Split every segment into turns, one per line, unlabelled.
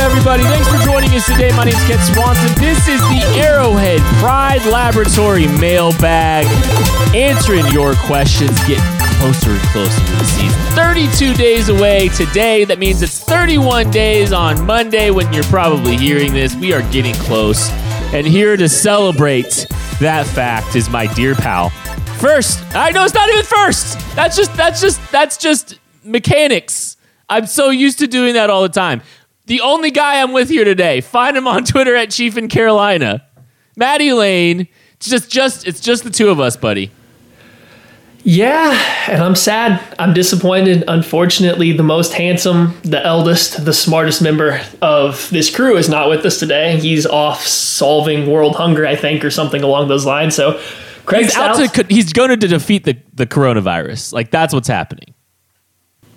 everybody? Thanks for joining us today. My name is Kent Swanson. This is the Arrowhead Pride Laboratory mailbag. Answering your questions, getting closer and closer to the season. 32 days away today. That means it's 31 days on Monday when you're probably hearing this. We are getting close. And here to celebrate that fact is my dear pal. First, I know it's not even first. That's just that's just that's just mechanics. I'm so used to doing that all the time. The only guy I'm with here today, find him on Twitter at Chief in Carolina. Maddie Lane. It's just just it's just the two of us, buddy.
Yeah, and I'm sad. I'm disappointed. Unfortunately, the most handsome, the eldest, the smartest member of this crew is not with us today. He's off solving world hunger, I think, or something along those lines. So, Craig
He's out
Stout,
to he's going to defeat the, the coronavirus. Like that's what's happening.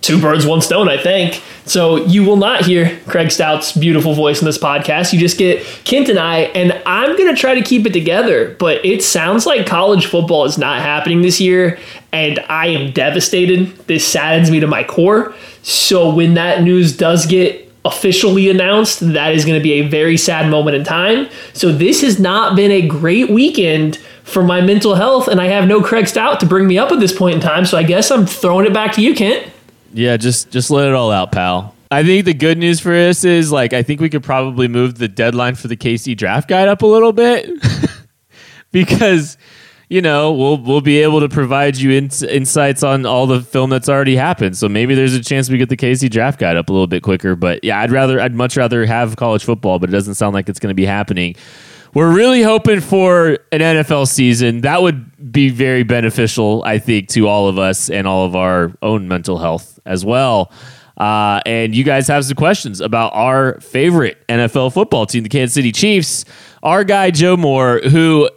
Two birds, one stone, I think. So you will not hear Craig Stout's beautiful voice in this podcast. You just get Kent and I, and I'm going to try to keep it together, but it sounds like college football is not happening this year, and I am devastated. This saddens me to my core. So when that news does get officially announced, that is going to be a very sad moment in time. So this has not been a great weekend for my mental health, and I have no Craig Stout to bring me up at this point in time. So I guess I'm throwing it back to you, Kent.
Yeah, just just let it all out, pal. I think the good news for us is like I think we could probably move the deadline for the KC draft guide up a little bit because you know we'll we'll be able to provide you ins- insights on all the film that's already happened. So maybe there's a chance we get the KC draft guide up a little bit quicker. But yeah, I'd rather I'd much rather have college football, but it doesn't sound like it's going to be happening. We're really hoping for an NFL season. That would be very beneficial, I think, to all of us and all of our own mental health as well. Uh, and you guys have some questions about our favorite NFL football team, the Kansas City Chiefs. Our guy Joe Moore, who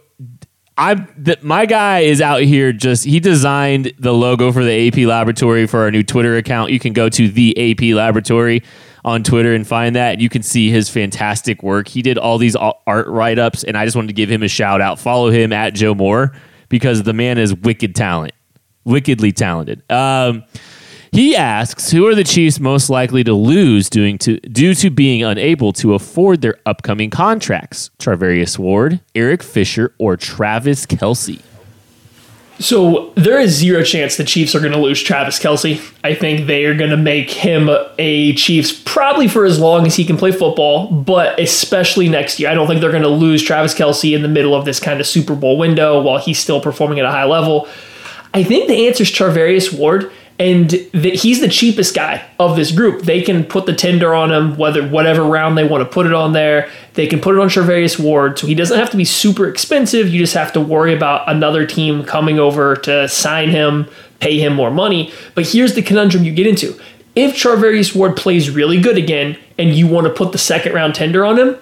I'm the, my guy is out here just he designed the logo for the AP Laboratory for our new Twitter account. You can go to the AP Laboratory on Twitter and find that. You can see his fantastic work. He did all these art write ups, and I just wanted to give him a shout out. Follow him at Joe Moore because the man is wicked talent, wickedly talented. Um, he asks, "Who are the Chiefs most likely to lose due to due to being unable to afford their upcoming contracts? Charvarius Ward, Eric Fisher, or Travis Kelce?"
So there is zero chance the Chiefs are going to lose Travis Kelce. I think they are going to make him a Chiefs probably for as long as he can play football, but especially next year. I don't think they're going to lose Travis Kelce in the middle of this kind of Super Bowl window while he's still performing at a high level. I think the answer is Charvarius Ward and that he's the cheapest guy of this group. They can put the tender on him, whether whatever round they want to put it on there. They can put it on Charvarius Ward, so he doesn't have to be super expensive. You just have to worry about another team coming over to sign him, pay him more money. But here's the conundrum you get into: if Charvarius Ward plays really good again, and you want to put the second round tender on him,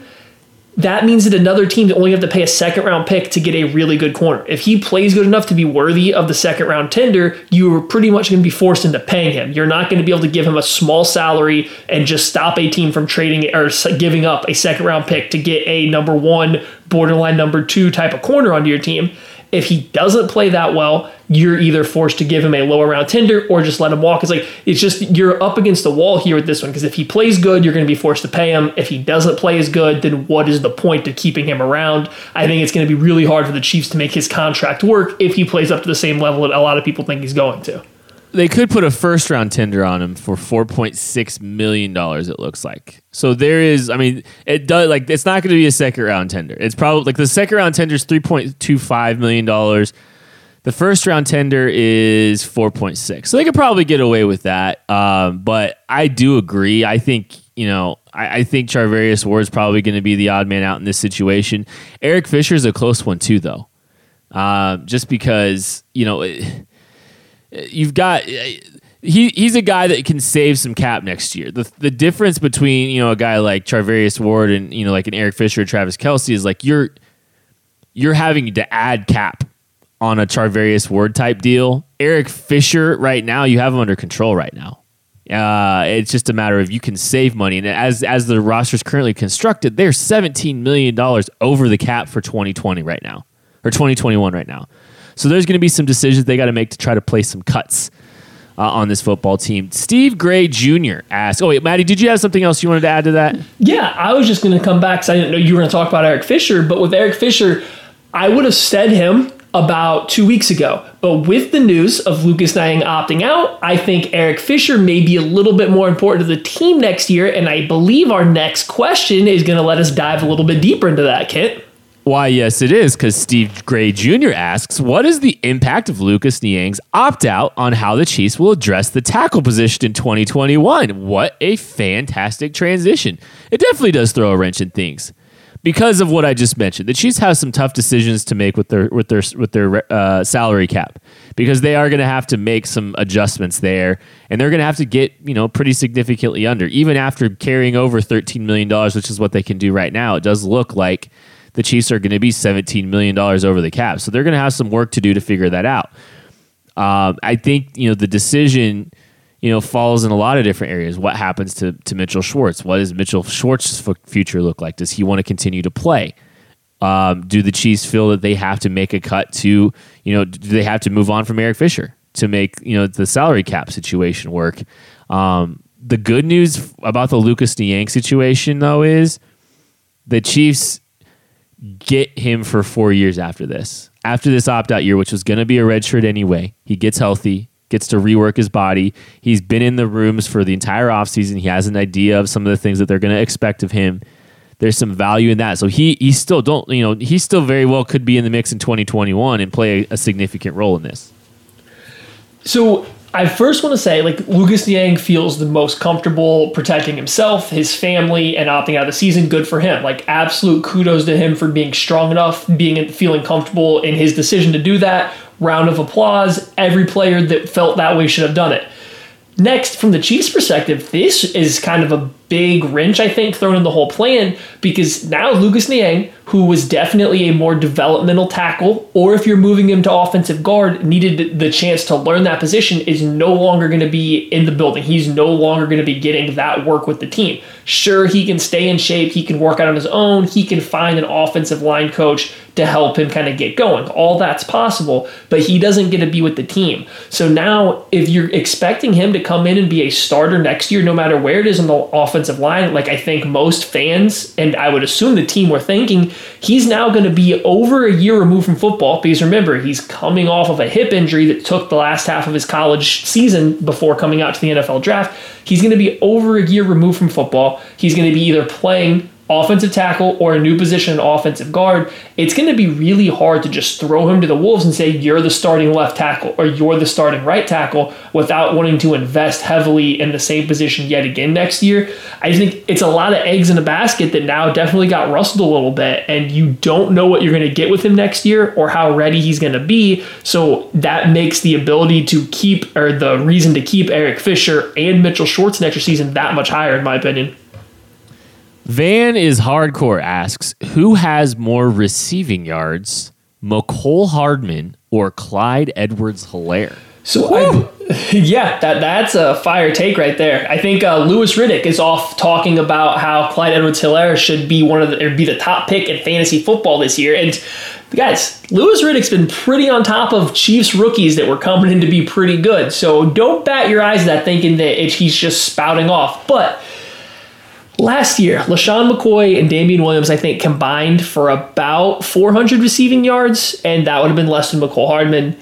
that means that another team only have to pay a second round pick to get a really good corner. If he plays good enough to be worthy of the second round tender, you are pretty much going to be forced into paying him. You're not going to be able to give him a small salary and just stop a team from trading or giving up a second round pick to get a number one, borderline number two type of corner onto your team. If he doesn't play that well, you're either forced to give him a lower round tender or just let him walk. It's like it's just you're up against the wall here with this one because if he plays good, you're going to be forced to pay him. If he doesn't play as good, then what is the point of keeping him around? I think it's going to be really hard for the Chiefs to make his contract work if he plays up to the same level that a lot of people think he's going to.
They could put a first round tender on him for four point six million dollars. It looks like. So there is. I mean, it does like it's not going to be a second round tender. It's probably like the second round tender is three point two five million dollars. The first round tender is 4.6. So they could probably get away with that. Um, but I do agree. I think, you know, I, I think Charvarius Ward is probably going to be the odd man out in this situation. Eric Fisher is a close one, too, though. Um, just because, you know, it, you've got. He, he's a guy that can save some cap next year. The the difference between you know a guy like Charvarius Ward and you know like an Eric Fisher, or Travis Kelce is like you're you're having to add cap on a Charvarius Ward type deal. Eric Fisher, right now, you have him under control right now. Uh, it's just a matter of you can save money, and as as the roster is currently constructed, they're seventeen million dollars over the cap for twenty twenty right now, or twenty twenty one right now. So there's going to be some decisions they got to make to try to play some cuts uh, on this football team. Steve Gray Jr. asked, "Oh wait, Maddie, did you have something else you wanted to add to that?"
Yeah, I was just going to come back because I didn't know you were going to talk about Eric Fisher, but with Eric Fisher, I would have said him about two weeks ago. But with the news of Lucas Niang opting out, I think Eric Fisher may be a little bit more important to the team next year. And I believe our next question is going to let us dive a little bit deeper into that, Kit.
Why, yes, it is, because Steve Gray Jr. asks, What is the impact of Lucas Niang's opt out on how the Chiefs will address the tackle position in 2021? What a fantastic transition. It definitely does throw a wrench in things because of what I just mentioned. The Chiefs have some tough decisions to make with their with their with their uh, salary cap because they are going to have to make some adjustments there, and they're going to have to get you know pretty significantly under, even after carrying over 13 million dollars, which is what they can do right now. It does look like the Chiefs are going to be $17 million over the cap. So they're going to have some work to do to figure that out. Um, I think, you know, the decision, you know, falls in a lot of different areas. What happens to, to Mitchell Schwartz? What does Mitchell Schwartz's future look like? Does he want to continue to play? Um, do the Chiefs feel that they have to make a cut to, you know, do they have to move on from Eric Fisher to make, you know, the salary cap situation work? Um, the good news about the Lucas Niang situation, though, is the Chiefs get him for four years after this. After this opt out year, which was going to be a red shirt anyway, he gets healthy, gets to rework his body. He's been in the rooms for the entire offseason. He has an idea of some of the things that they're going to expect of him. There's some value in that. So he he still don't you know he still very well could be in the mix in 2021 and play a, a significant role in this.
So I first want to say, like, Lucas Niang feels the most comfortable protecting himself, his family, and opting out of the season. Good for him. Like, absolute kudos to him for being strong enough, being feeling comfortable in his decision to do that. Round of applause. Every player that felt that way should have done it. Next, from the Chiefs' perspective, this is kind of a big wrench, I think, thrown in the whole plan because now Lucas Niang, who was definitely a more developmental tackle, or if you're moving him to offensive guard, needed the chance to learn that position, is no longer going to be in the building. He's no longer going to be getting that work with the team. Sure, he can stay in shape, he can work out on his own, he can find an offensive line coach to help him kind of get going. All that's possible, but he doesn't get to be with the team. So now, if you're expecting him to come in and be a starter next year, no matter where it is on the offensive line, like I think most fans, and I would assume the team were thinking, he's now going to be over a year removed from football because remember, he's coming off of a hip injury that took the last half of his college season before coming out to the NFL draft. He's going to be over a year removed from football. He's going to be either playing offensive tackle or a new position offensive guard, it's going to be really hard to just throw him to the Wolves and say, you're the starting left tackle or you're the starting right tackle without wanting to invest heavily in the same position yet again next year. I think it's a lot of eggs in a basket that now definitely got rustled a little bit, and you don't know what you're going to get with him next year or how ready he's going to be. So that makes the ability to keep or the reason to keep Eric Fisher and Mitchell Schwartz next season that much higher, in my opinion.
Van is hardcore asks who has more receiving yards, Mecole Hardman or Clyde Edwards Helaire?
So I, yeah, that that's a fire take right there. I think uh, Louis Riddick is off talking about how Clyde Edwards Helaire should be one of the or be the top pick in fantasy football this year. And guys, Louis Riddick's been pretty on top of Chiefs rookies that were coming in to be pretty good. So don't bat your eyes at that thinking that it, he's just spouting off. But Last year, LeSean McCoy and Damien Williams, I think, combined for about 400 receiving yards, and that would have been less than Mecole Hardman.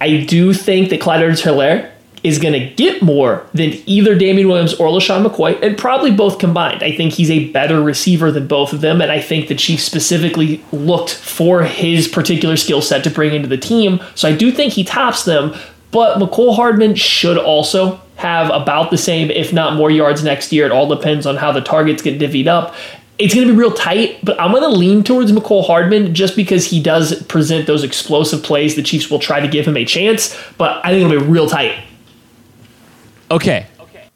I do think that Clyde Edwards Helaire is going to get more than either Damien Williams or LeSean McCoy, and probably both combined. I think he's a better receiver than both of them, and I think the Chiefs specifically looked for his particular skill set to bring into the team. So I do think he tops them, but Mecole Hardman should also have about the same, if not more yards next year. It all depends on how the targets get divvied up. It's going to be real tight, but I'm going to lean towards Mecole Hardman just because he does present those explosive plays. The Chiefs will try to give him a chance, but I think it'll be real tight.
Okay. Okay.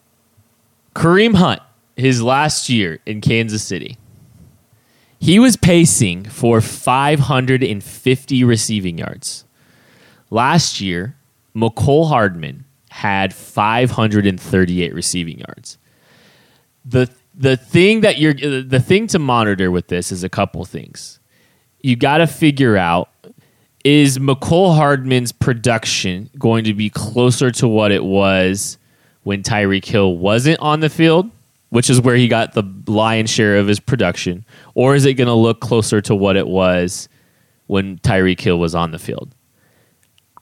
Kareem Hunt, his last year in Kansas City, he was pacing for 550 receiving yards. Last year, Mecole Hardman had 538 receiving yards. The the thing that you're the thing to monitor with this is a couple things. You got to figure out is Mecole Hardman's production going to be closer to what it was when Tyreek Hill wasn't on the field, which is where he got the lion's share of his production, or is it going to look closer to what it was when Tyreek Hill was on the field?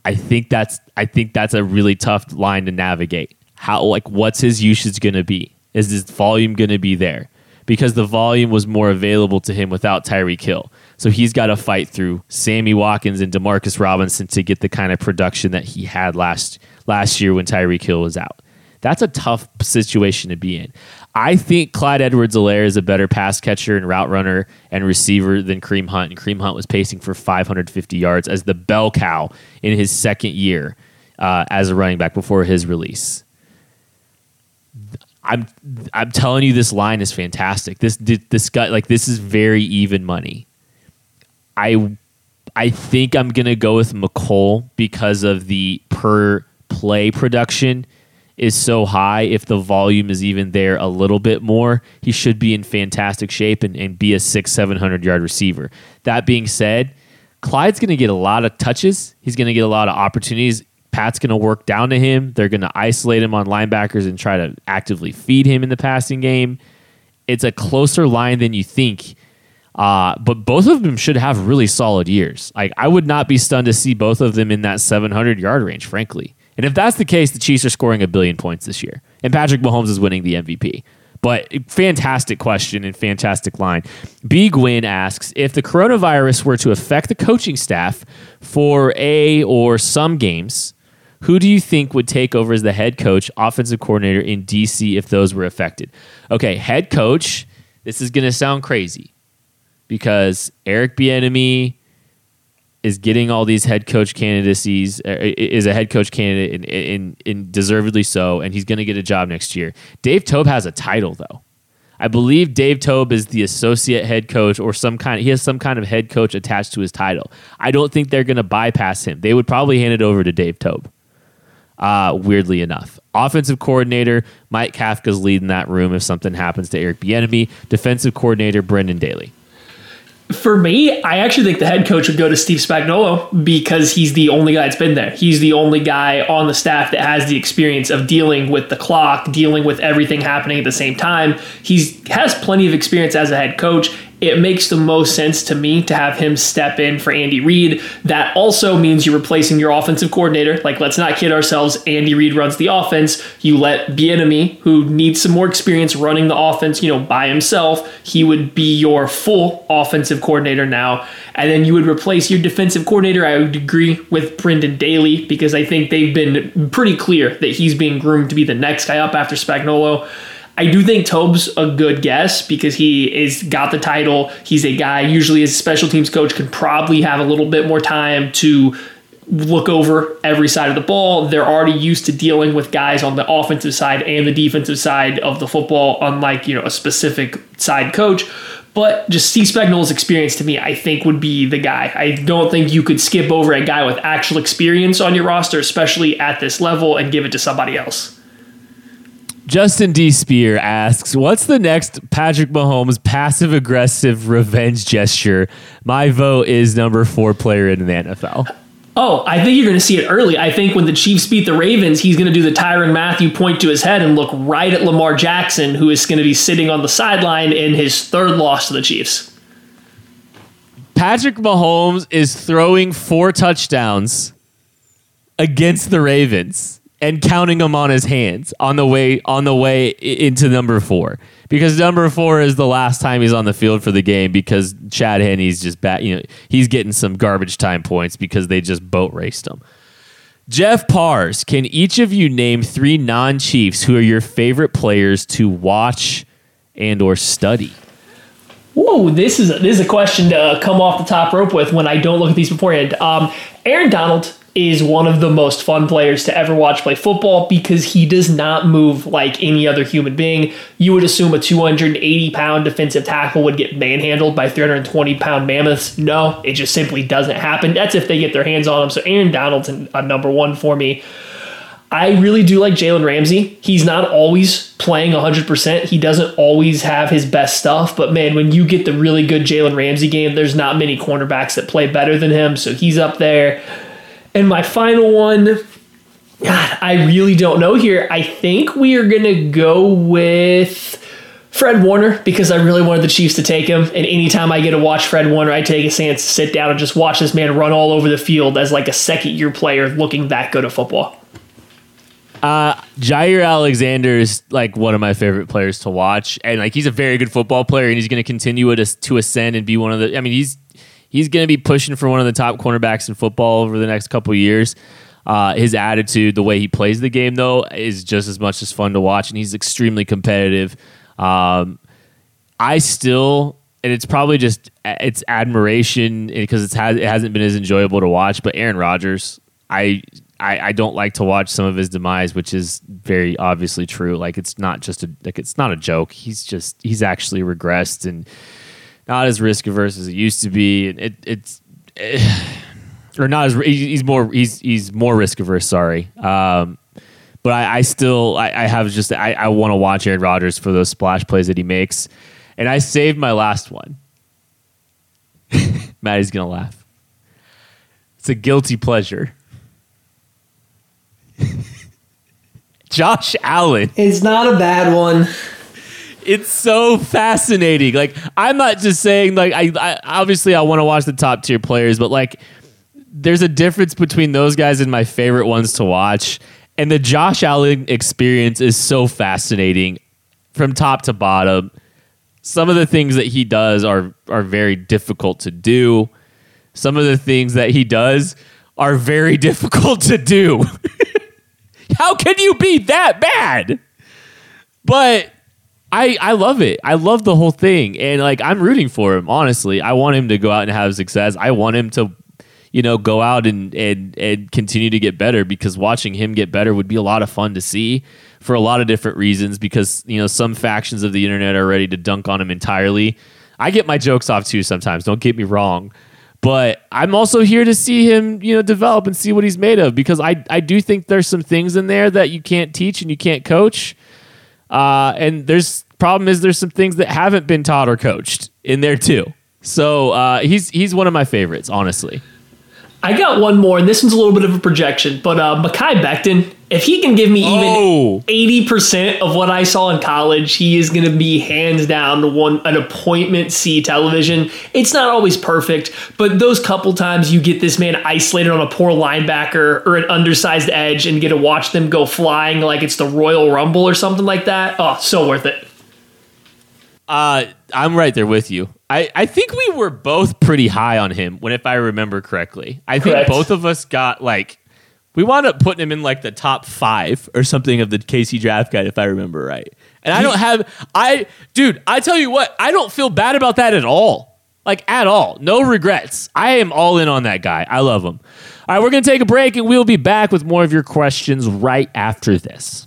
I think that's I think that's a really tough line to navigate. How like what's his usage going to be? Is his volume going to be there? Because the volume was more available to him without Tyreek Hill. So he's got to fight through Sammy Watkins and Demarcus Robinson to get the kind of production that he had last last year when Tyreek Hill was out. That's a tough situation to be in. I think Clyde Edwards Helaire is a better pass catcher and route runner and receiver than Kareem Hunt. And Kareem Hunt was pacing for 550 yards as the bell cow in his second year uh, as a running back before his release. I'm I'm telling you, this line is fantastic. This this guy like this is very even money. I I think I'm gonna go with Mecole because of the per play production is so high, if the volume is even there a little bit more, he should be in fantastic shape and, and be a six, 700 yard receiver. That being said, Clyde's going to get a lot of touches. He's going to get a lot of opportunities. Pat's going to work down to him. They're going to isolate him on linebackers and try to actively feed him in the passing game. It's a closer line than you think. Uh, but both of them should have really solid years. Like I would not be stunned to see both of them in that 700 yard range, frankly. And if that's the case, the Chiefs are scoring a billion points this year, and Patrick Mahomes is winning the MVP. But fantastic question and fantastic line. B. Gwynn asks if the coronavirus were to affect the coaching staff for a or some games, who do you think would take over as the head coach, offensive coordinator in DC if those were affected? Okay, head coach. This is going to sound crazy because Eric Bieniemy is getting all these head coach candidacies uh, is a head coach candidate in, in, deservedly so and he's going to get a job next year. Dave toub has a title though. I believe dave toub is the associate head coach or some kind he has some kind of head coach attached to his title. I don't think they're going to bypass him. They would probably hand it over to dave toub uh, weirdly enough. Offensive coordinator mike kafka's leading that room if something happens to eric bieniemy. Defensive coordinator brendan daly
for me, I actually think the head coach would go to Steve Spagnuolo because he's the only guy that's been there. He's the only guy on the staff that has the experience of dealing with the clock, dealing with everything happening at the same time. He has plenty of experience as a head coach, it makes the most sense to me to have him step in for Andy Reid. That also means you're replacing your offensive coordinator. Like, let's not kid ourselves. Andy Reid runs the offense. You let Bieniemy, who needs some more experience running the offense, you know, by himself, he would be your full offensive coordinator now. And then you would replace your defensive coordinator. I would agree with Brendan Daly because I think they've been pretty clear that he's being groomed to be the next guy up after Spagnuolo. I do think Toub's a good guess because he is got the title. He's a guy usually as a special teams coach can probably have a little bit more time to look over every side of the ball. They're already used to dealing with guys on the offensive side and the defensive side of the football, unlike you know a specific side coach. But just Steve Spagnuolo's experience to me, I think would be the guy. I don't think you could skip over a guy with actual experience on your roster, especially at this level, and give it to somebody else.
Justin D. Spear asks, "What's the next Patrick Mahomes passive aggressive revenge gesture?" My vote is number four player in the NFL.
Oh, I think you're going to see it early. I think when the Chiefs beat the Ravens, he's going to do the Tyrann Mathieu point to his head and look right at Lamar Jackson, who is going to be sitting on the sideline in his third loss to the Chiefs.
Patrick Mahomes is throwing four touchdowns against the Ravens and counting them on his hands on the way on the way into number four because number four is the last time he's on the field for the game because Chad Henne's just bat you know he's getting some garbage time points because they just boat raced him. Jeff Pars, can each of you name three non-Chiefs who are your favorite players to watch and or study?
Whoa, this is a, this is a question to come off the top rope with when I don't look at these beforehand. Um, Aaron Donald is one of the most fun players to ever watch play football because he does not move like any other human being. You would assume a 280 pound defensive tackle would get manhandled by 320 pound mammoths. No, it just simply doesn't happen. That's if they get their hands on him. So Aaron Donald's a number one for me. I really do like Jalen Ramsey. He's not always playing 100%. He doesn't always have his best stuff, but man, when you get the really good Jalen Ramsey game, there's not many cornerbacks that play better than him, so he's up there. And my final one, God, I really don't know here. I think we are going to go with Fred Warner because I really wanted the Chiefs to take him. And anytime I get to watch Fred Warner, I take a chance to sit down and just watch this man run all over the field as like a second year player looking that good at football.
Uh, Jaire Alexander is like one of my favorite players to watch, and like he's a very good football player, and he's going to continue to to ascend and be one of the. I mean, he's he's going to be pushing for one of the top cornerbacks in football over the next couple years. Uh, his attitude, the way he plays the game, though, is just as much as fun to watch, and he's extremely competitive. Um, I still, and it's probably just it's admiration because it's it hasn't been as enjoyable to watch. But Aaron Rodgers, I, I I don't like to watch some of his demise, which is very obviously true. Like it's not just a like it's not a joke. He's just he's actually regressed and not as risk averse as it used to be. It, it's. or not as he's more he's he's more risk averse. Sorry, um, but I, I still I, I, have just I, I want to watch Aaron Rodgers for those splash plays that he makes, and I saved my last one. Maddie's gonna laugh. It's a guilty pleasure. Josh Allen.
It's not a bad one.
It's so fascinating. Like I'm not just saying like I, I obviously I want to watch the top tier players, but like there's a difference between those guys and my favorite ones to watch. And the Josh Allen experience is so fascinating from top to bottom. Some of the things that he does are are very difficult to do. Some of the things that he does are very difficult to do. How can you be that bad? But I I love it. I love the whole thing. And like I'm rooting for him, honestly. I want him to go out and have success. I want him to you know, go out and, and, and continue to get better because watching him get better would be a lot of fun to see for a lot of different reasons because, you know, some factions of the internet are ready to dunk on him entirely. I get my jokes off too sometimes, don't get me wrong. But I'm also here to see him, you know, develop and see what he's made of because I, I do think there's some things in there that you can't teach and you can't coach. Uh, and there's problem is there's some things that haven't been taught or coached in there too. So uh, he's he's one of my favorites, honestly.
I got one more, and this one's a little bit of a projection, but uh, Mekhi Becton, if he can give me
Oh.
even 80% of what I saw in college, he is going to be hands down one an appointment C television. It's not always perfect, but those couple times you get this man isolated on a poor linebacker or an undersized edge and get to watch them go flying like it's the Royal Rumble or something like that. Oh, so worth it.
Uh, I'm right there with you. I, I think we were both pretty high on him when, if I remember correctly. I think
Correct.
both of us got like, we wound up putting him in like the top five or something of the KC draft guide, if I remember right. And I don't have, I, dude, I tell you what, I don't feel bad about that at all. Like, at all. No regrets. I am all in on that guy. I love him. All right, we're going to take a break and we'll be back with more of your questions right after this.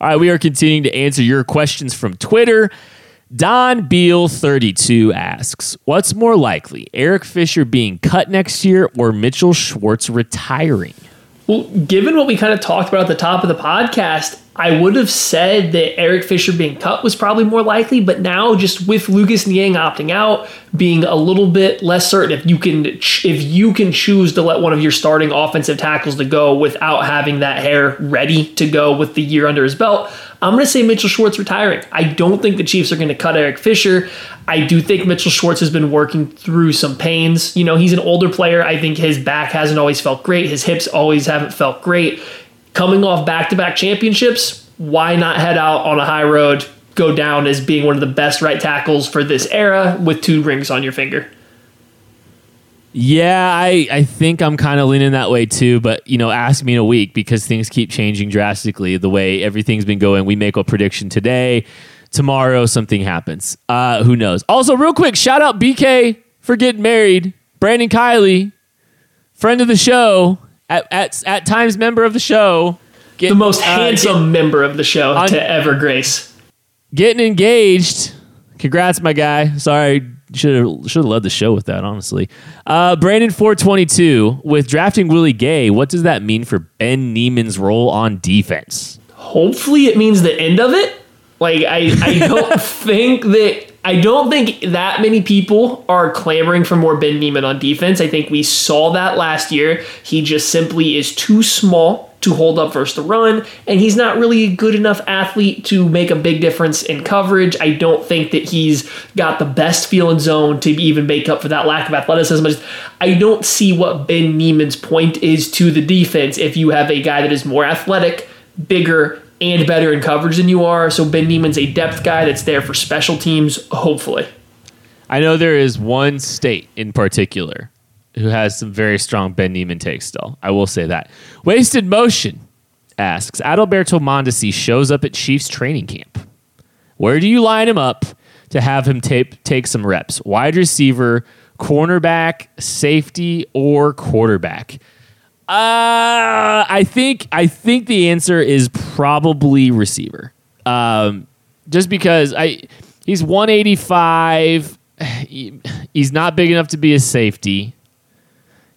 All right, we are continuing to answer your questions from Twitter. Don Beal32 asks, What's more likely, Eric Fisher being cut next year or Mitchell Schwartz retiring?
Well, given what we kind of talked about at the top of the podcast, I would have said that Eric Fisher being cut was probably more likely, but now just with Lucas Niang opting out, being a little bit less certain if you can if you can choose to let one of your starting offensive tackles to go without having that heir ready to go with the year under his belt, I'm going to say Mitchell Schwartz retiring. I don't think the Chiefs are going to cut Eric Fisher. I do think Mitchell Schwartz has been working through some pains. You know, he's an older player. I think his back hasn't always felt great. His hips always haven't felt great. Coming off back to back championships, why not head out on a high road, go down as being one of the best right tackles for this era with two rings on your finger?
Yeah, I, I think I'm kind of leaning that way too. But, you know, ask me in a week because things keep changing drastically the way everything's been going. We make a prediction today. Tomorrow, something happens. Uh, who knows? Also, real quick, shout out BK for getting married. Brandon Kiley, friend of the show, at, at, at times member of the show.
the most handsome member of the show
on-
to ever grace.
getting engaged. Congrats, my guy. Sorry, should have should have led the show with that. Honestly, uh, Brandon four twenty two with drafting Willie Gay. What does that mean for Ben Niemann's role on defense?
Hopefully, it means the end of it. Like I, I don't think that I don't think that many people are clamoring for more Ben Niemann on defense. I think we saw that last year. He just simply is too small to hold up versus the run, and he's not really a good enough athlete to make a big difference in coverage. I don't think that he's got the best feel in zone to even make up for that lack of athleticism. I don't see what Ben Niemann's point is to the defense if you have a guy that is more athletic, bigger, and better in coverage than you are. So Ben Niemann's a depth guy that's there for special teams, hopefully.
I know there is one state in particular who has some very strong Ben Niemann takes still. I will say that. Wasted Motion asks Adalberto Mondesi shows up at Chiefs training camp. Where do you line him up to have him tape, take some reps? Wide receiver, cornerback, safety, or quarterback? Uh, I think I think the answer is probably receiver. Um, just because I he's 185. He- he's not big enough to be a safety.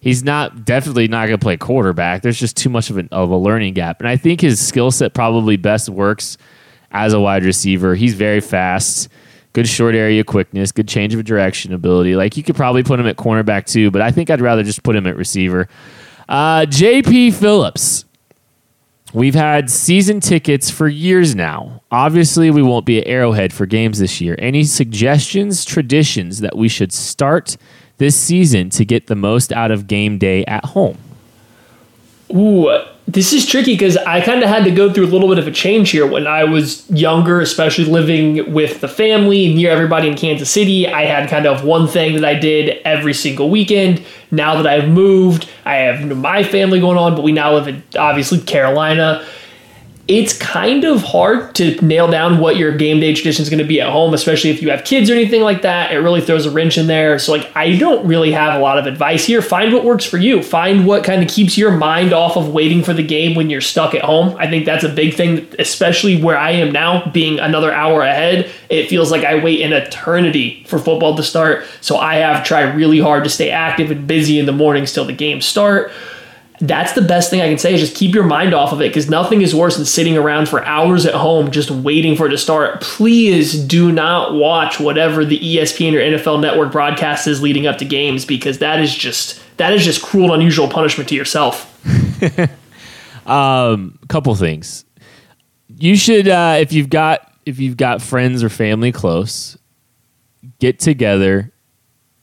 He's not definitely not going to play quarterback. There's just too much of, an, of a learning gap, and I think his skill set probably best works as a wide receiver. He's very fast, good short area quickness, good change of direction ability. Like you could probably put him at cornerback too, but I think I'd rather just put him at receiver. Uh, JP Phillips. We've had season tickets for years now. Obviously, we won't be at Arrowhead for games this year. Any suggestions, traditions that we should start this season to get the most out of game day at home?
Ooh, this is tricky because I kind of had to go through a little bit of a change here when I was younger, especially living with the family near everybody in Kansas City. I had kind of one thing that I did every single weekend. Now that I've moved, I have my family going on, but we now live in obviously Carolina. It's kind of hard to nail down what your game day tradition is going to be at home, especially if you have kids or anything like that. It really throws a wrench in there. So, like, I don't really have a lot of advice here. Find what works for you. Find what kind of keeps your mind off of waiting for the game when you're stuck at home. I think that's a big thing, especially where I am now, being another hour ahead. It feels like I wait an eternity for football to start. So, I have tried really hard to stay active and busy in the mornings till the games start that's the best thing I can say is just keep your mind off of it because nothing is worse than sitting around for hours at home just waiting for it to start. Please do not watch whatever the ESPN or NFL network broadcast is leading up to games because that is just that is just cruel and unusual punishment to yourself.
a couple things. You should, uh, if you've got if you've got friends or family close, get together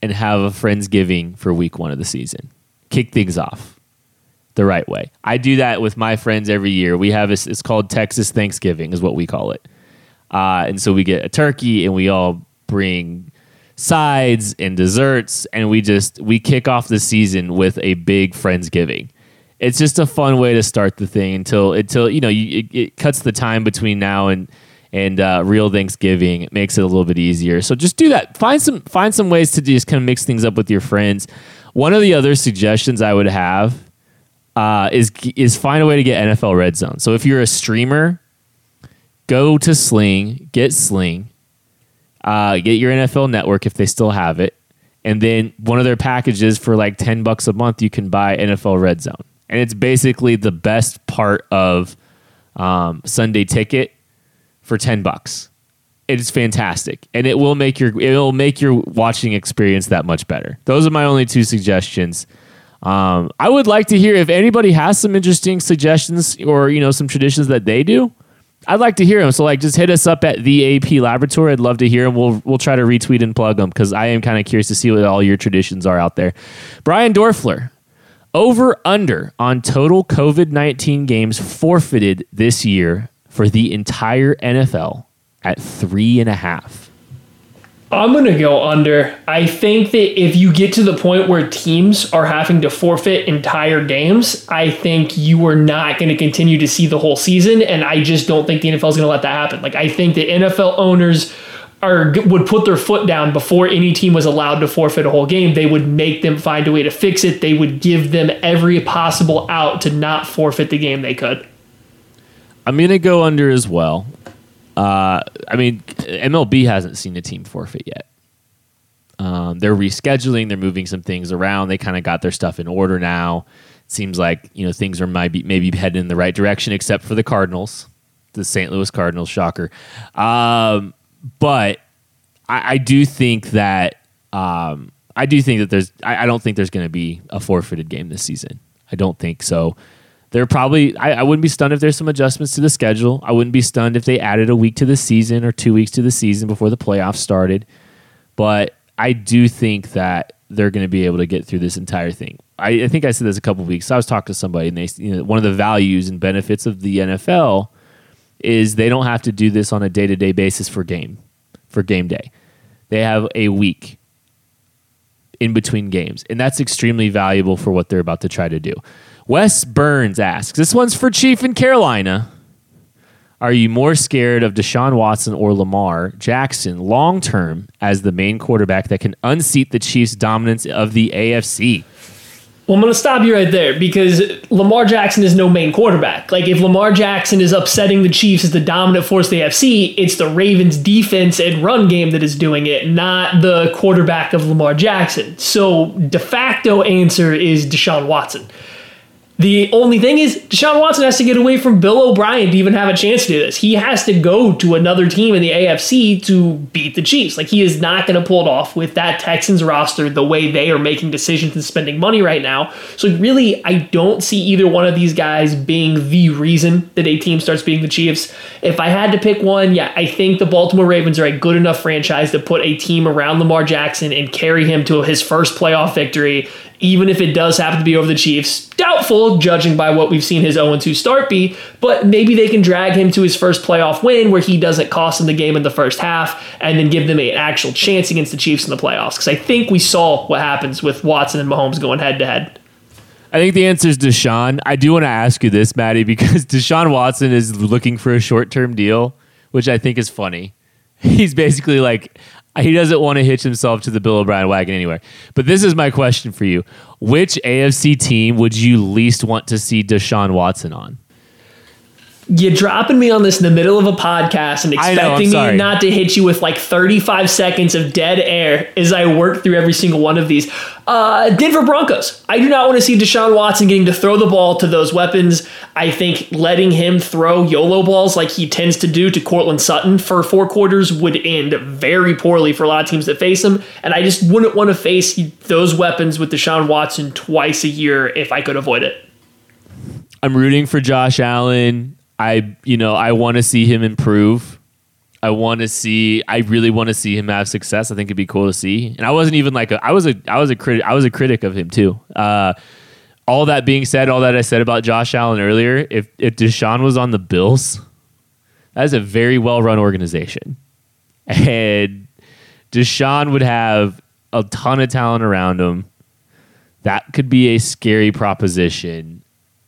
and have a friendsgiving for week one of the season. Kick things off the right way. I do that with my friends every year. We have this, it's called Texas Thanksgiving, is what we call it. Uh, and so we get a turkey and we all bring sides and desserts and we just we kick off the season with a big friendsgiving it's just a fun way to start the thing until until you know you, it, it cuts the time between now and and uh, real Thanksgiving. It makes it a little bit easier. So just do that. Find some find some ways to just kind of mix things up with your friends. One of the other suggestions I would have uh, is is find a way to get NFL Red Zone. So if you're a streamer, go to Sling, get Sling, uh, get your NFL Network if they still have it, and then one of their packages for like ten bucks a month, you can buy NFL Red Zone, and it's basically the best part of um, Sunday Ticket for ten bucks. It is fantastic, and it will make your it will make your watching experience that much better. Those are my only two suggestions. Um, I would like to hear if anybody has some interesting suggestions or you know some traditions that they do. I'd like to hear them. So like, just hit us up at the AP Laboratory. I'd love to hear them. We'll we'll try to retweet and plug them because I am kind of curious to see what all your traditions are out there. Brian Dorfler, over under on total COVID nineteen games forfeited this year for the entire NFL at three and a half.
I'm going to go under. I think that if you get to the point where teams are having to forfeit entire games, I think you are not going to continue to see the whole season. And I just don't think the NFL is going to let that happen. Like, I think the NFL owners are would put their foot down before any team was allowed to forfeit a whole game. They would make them find a way to fix it. They would give them every possible out to not forfeit the game they could.
I'm going to go under as well. Uh, I mean, MLB hasn't seen a team forfeit yet. Um, they're rescheduling. They're moving some things around. They kind of got their stuff in order now. It seems like you know things are maybe maybe heading in the right direction, except for the Cardinals, the St. Louis Cardinals. Shocker. Um, but I, I, do think that um, I do think that there's. I, I don't think there's going to be a forfeited game this season. I don't think so. They're probably. I, I, wouldn't be stunned if there's some adjustments to the schedule. I wouldn't be stunned if they added a week to the season or two weeks to the season before the playoffs started. But I do think that they're going to be able to get through this entire thing. I, I think I said this a couple weeks. I was talking to somebody, and they, you know, one of the values and benefits of the NFL is they don't have to do this on a day to day basis for game, for game day. They have a week in between games, and that's extremely valuable for what they're about to try to do. Wes Burns asks, this one's for Chief in Carolina. Are you more scared of Deshaun Watson or Lamar Jackson long term as the main quarterback that can unseat the Chiefs' dominance of the AFC?
Well, I'm going to stop you right there because Lamar Jackson is no main quarterback. Like, if Lamar Jackson is upsetting the Chiefs as the dominant force of the AFC, it's the Ravens' defense and run game that is doing it, not the quarterback of Lamar Jackson. So, de facto answer is Deshaun Watson. The only thing is, Deshaun Watson has to get away from Bill O'Brien to even have a chance to do this. He has to go to another team in the AFC to beat the Chiefs. Like, he is not going to pull it off with that Texans roster the way they are making decisions and spending money right now. So, really, I don't see either one of these guys being the reason that a team starts beating the Chiefs. If I had to pick one, yeah, I think the Baltimore Ravens are a good enough franchise to put a team around Lamar Jackson and carry him to his first playoff victory even if it does happen to be over the Chiefs. Doubtful, judging by what we've seen his 0 2 start be, but maybe they can drag him to his first playoff win where he doesn't cost them the game in the first half and then give them an actual chance against the Chiefs in the playoffs. Because I think we saw what happens with Watson and Mahomes going head to head.
I think the answer is Deshaun. I do want to ask you this, Maddie, because Deshaun Watson is looking for a short term deal, which I think is funny. He's basically like, he doesn't want to hitch himself to the Bill O'Brien wagon anywhere. But this is my question for you: Which AFC team would you least want to see Deshaun Watson on?
You dropping me on this in the middle of a podcast and expecting know, me not to hit you with like 35 seconds of dead air as I work through every single one of these. Uh, Denver Broncos. I do not want to see Deshaun Watson getting to throw the ball to those weapons. I think letting him throw YOLO balls like he tends to do to Courtland Sutton for four quarters would end very poorly for a lot of teams that face him. And I just wouldn't want to face those weapons with Deshaun Watson twice a year if I could avoid it.
I'm rooting for Josh Allen. I you know I want to see him improve. I want to see. I really want to see him have success. I think it'd be cool to see. And I wasn't even like a, I was a I was a critic. I was a critic of him too. Uh, all that being said, all that I said about Josh Allen earlier, if if Deshaun was on the Bills, that is a very well run organization, and Deshaun would have a ton of talent around him. That could be a scary proposition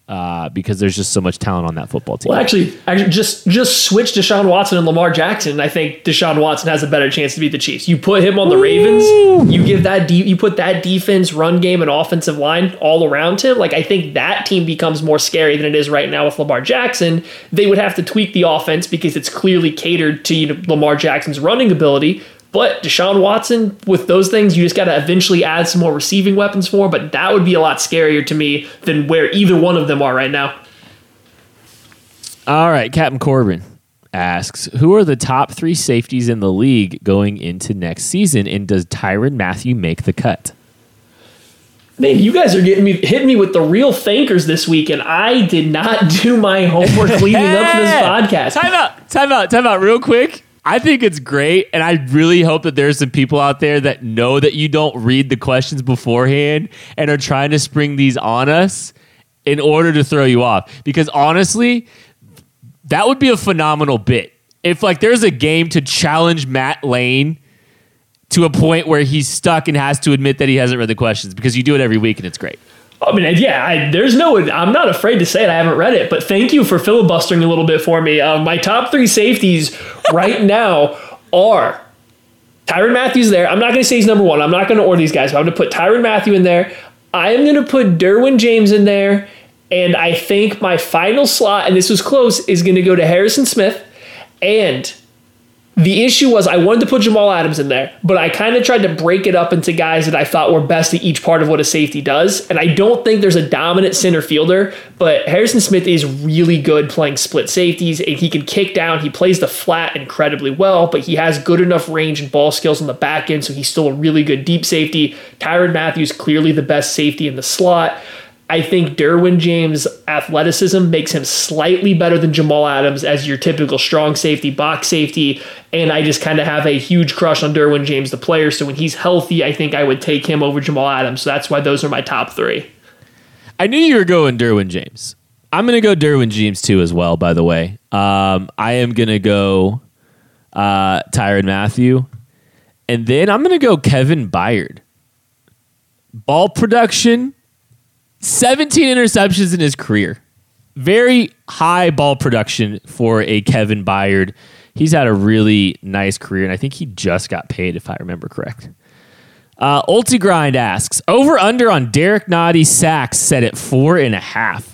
uh, because there's just so much talent on that football team.
Well, actually, actually, just just switch Deshaun Watson and Lamar Jackson. I think Deshaun Watson has a better chance to beat the Chiefs. You put him on the Ooh. Ravens. You give that de- you put that defense, run game, and offensive line all around him. Like I think that team becomes more scary than it is right now with Lamar Jackson. They would have to tweak the offense because it's clearly catered to you know, Lamar Jackson's running ability. But Deshaun Watson, with those things, you just got to eventually add some more receiving weapons for. But that would be a lot scarier to me than where either one of them are right now.
All right, Captain Corbin asks, who are the top three safeties in the league going into next season, and does Tyrann Mathieu make the cut?
Man, you guys are getting me hitting me with the real thinkers this week, and I did not do my homework leading up to this podcast.
Time out, time out, time out, real quick. I think it's great, and I really hope that there's some people out there that know that you don't read the questions beforehand and are trying to spring these on us in order to throw you off. Because honestly, that would be a phenomenal bit. If like there's a game to challenge Matt Lane to a point where he's stuck and has to admit that he hasn't read the questions because you do it every week and it's great.
I mean, yeah, I, there's no, I'm not afraid to say it. I haven't read it, but thank you for filibustering a little bit for me. Uh, my top three safeties right now are Tyrann Mathieu's there. I'm not going to say he's number one. I'm not going to order these guys, but I'm going to put Tyrann Mathieu in there. I am going to put Derwin James in there. And I think my final slot, and this was close, is going to go to Harrison Smith. And the issue was I wanted to put Jamal Adams in there, but I kind of tried to break it up into guys that I thought were best at each part of what a safety does. And I don't think there's a dominant center fielder, but Harrison Smith is really good playing split safeties and he can kick down. He plays the flat incredibly well, but he has good enough range and ball skills on the back end, so he's still a really good deep safety. Tyrann Mathieu's clearly the best safety in the slot. I think Derwin James' athleticism makes him slightly better than Jamal Adams as your typical strong safety, box safety. And I just kind of have a huge crush on Derwin James, the player. So when he's healthy, I think I would take him over Jamal Adams. So that's why those are my top three.
I knew you were going Derwin James. I'm going to go Derwin James too, as well, by the way. Um, I am going to go uh, Tyrann Mathieu. And then I'm going to go Kevin Byard. Ball production 17 interceptions in his career. Very high ball production for a Kevin Byard. He's had a really nice career, and I think he just got paid, if I remember correct. Uh, Ultigrind asks over under on Derrick Nnadi sacks set at four and a half.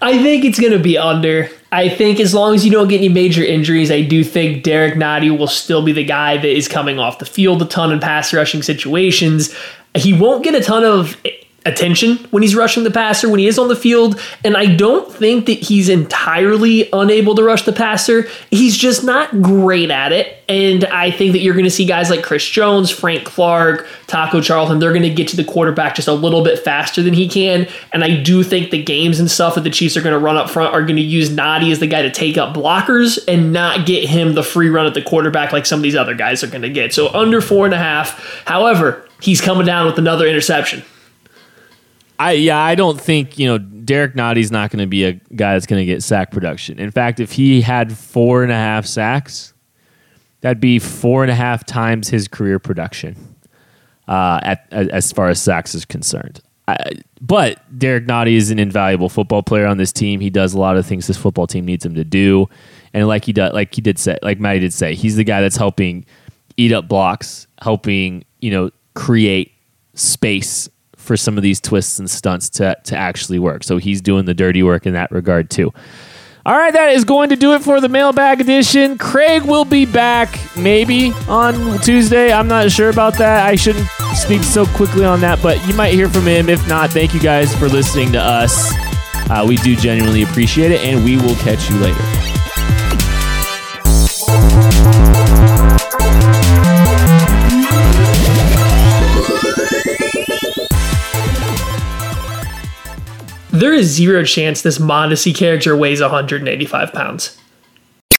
I think it's going to be under. I think as long as you don't get any major injuries, I do think Derrick Nnadi will still be the guy that is coming off the field a ton in pass rushing situations. He won't get a ton of attention when he's rushing the passer, when he is on the field. And I don't think that he's entirely unable to rush the passer. He's just not great at it. And I think that you're going to see guys like Chris Jones, Frank Clark, Taco Charlton, they're going to get to the quarterback just a little bit faster than he can. And I do think the games and stuff that the Chiefs are going to run up front are going to use Nnadi as the guy to take up blockers and not get him the free run at the quarterback like some of these other guys are going to get. So under four and a half. However, he's coming down with another interception.
I yeah, I don't think you know Derrick Nnadi's not going to be a guy that's going to get sack production. In fact, if he had four and a half sacks, that'd be four and a half times his career production. Uh, at, as far as sacks is concerned, I, but Derrick Nnadi is an invaluable football player on this team. He does a lot of things this football team needs him to do, and like he does, like he did say, like Matty did say, he's the guy that's helping eat up blocks, helping you know create space for some of these twists and stunts to, to actually work. So he's doing the dirty work in that regard too. All right, that is going to do it for the mailbag edition. Craig will be back maybe on Tuesday. I'm not sure about that. I shouldn't speak so quickly on that, but you might hear from him. If not, thank you guys for listening to us. Uh, we do genuinely appreciate it, and we will catch you later.
There is zero chance this Mondesi character weighs 185 pounds.